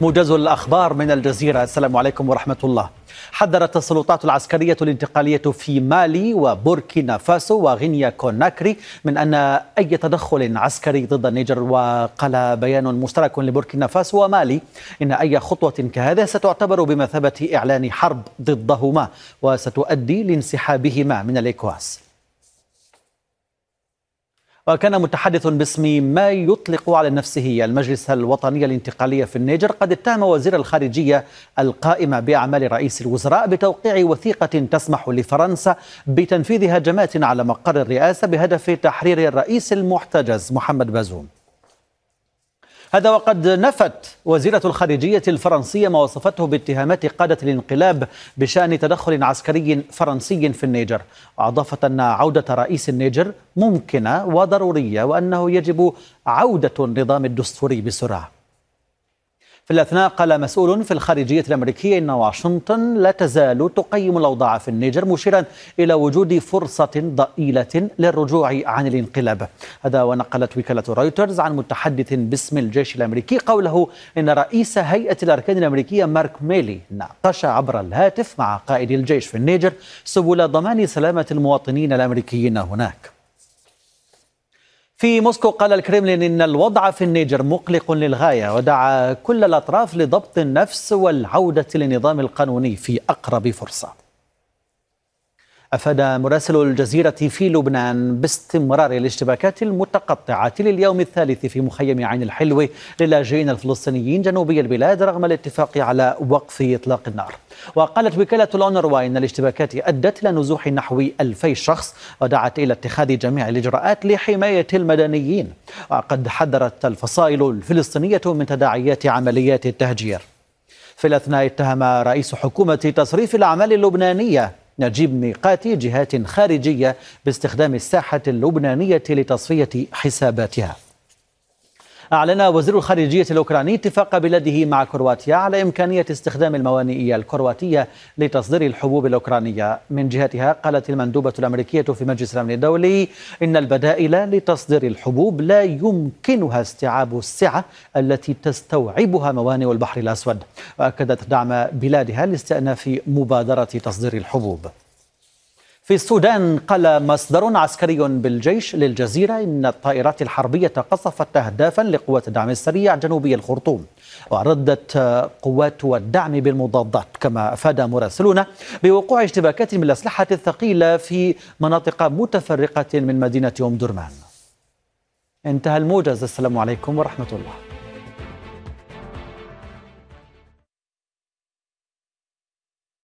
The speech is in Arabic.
موجز الأخبار من الجزيرة. السلام عليكم ورحمة الله. حذرت السلطات العسكرية الانتقالية في مالي وبوركينا فاسو وغينيا كوناكري من أن أي تدخل عسكري ضد النيجر وقال بيان مشترك لبوركينا فاسو ومالي إن أي خطوة كهذه ستعتبر بمثابة إعلان حرب ضدهما وستؤدي لانسحابهما من الإكواس. وكان متحدث باسم ما يطلق على نفسه المجلس الوطني الانتقالي في النيجر. قد اتهم وزير الخارجية القائمة بأعمال رئيس الوزراء بتوقيع وثيقة تسمح لفرنسا بتنفيذ هجمات على مقر الرئاسة بهدف تحرير الرئيس المحتجز محمد بازوم. هذا وقد نفت وزيرة الخارجية الفرنسية ما وصفته باتهامات قادة الانقلاب بشأن تدخل عسكري فرنسي في النيجر وأضافت أن عودة رئيس النيجر ممكنة وضرورية وأنه يجب عودة النظام الدستوري بسرعة. في الأثناء قال مسؤول في الخارجية الأمريكية إن واشنطن لا تزال تقيم الأوضاع في النيجر مشيرا إلى وجود فرصة ضئيلة للرجوع عن الانقلاب. هذا ونقلت وكالة رويترز عن متحدث باسم الجيش الأمريكي قوله إن رئيس هيئة الأركان الأمريكية مارك ميلي ناقش عبر الهاتف مع قائد الجيش في النيجر سبل ضمان سلامة المواطنين الأمريكيين هناك. في موسكو قال الكريملين إن الوضع في النيجر مقلق للغاية ودعا كل الأطراف لضبط النفس والعودة للنظام القانوني في أقرب فرصة. أفاد مراسل الجزيرة في لبنان باستمرار الاشتباكات المتقطعة لليوم الثالث في مخيم عين الحلوة للاجئين الفلسطينيين جنوبي البلاد رغم الاتفاق على وقف إطلاق النار. وقالت وكالة الأونروا إن الاشتباكات أدت إلى نزوح نحو ألفي شخص ودعت إلى اتخاذ جميع الإجراءات لحماية المدنيين. وقد حذرت الفصائل الفلسطينية من تداعيات عمليات التهجير. في الأثناء اتهم رئيس حكومة تصريف الأعمال اللبنانية نجيب ميقاتي جهات خارجية باستخدام الساحة اللبنانية لتصفية حساباتها. أعلن وزير الخارجية الأوكراني اتفاق بلاده مع كرواتيا على إمكانية استخدام الموانئية الكرواتية لتصدير الحبوب الأوكرانية. من جهتها قالت المندوبة الأمريكية في مجلس الأمن الدولي إن البدائل لتصدير الحبوب لا يمكنها استيعاب السعة التي تستوعبها موانئ البحر الأسود. وأكدت دعم بلادها لاستئناف مبادرة تصدير الحبوب. في السودان قال مصدر عسكري بالجيش للجزيرة إن الطائرات الحربية قصفت أهدافا لقوات الدعم السريع جنوبي الخرطوم وردت قوات الدعم بالمضادات كما أفاد مراسلون بوقوع اشتباكات من الأسلحة الثقيلة في مناطق متفرقة من مدينة أم درمان. انتهى الموجز السلام عليكم ورحمة الله.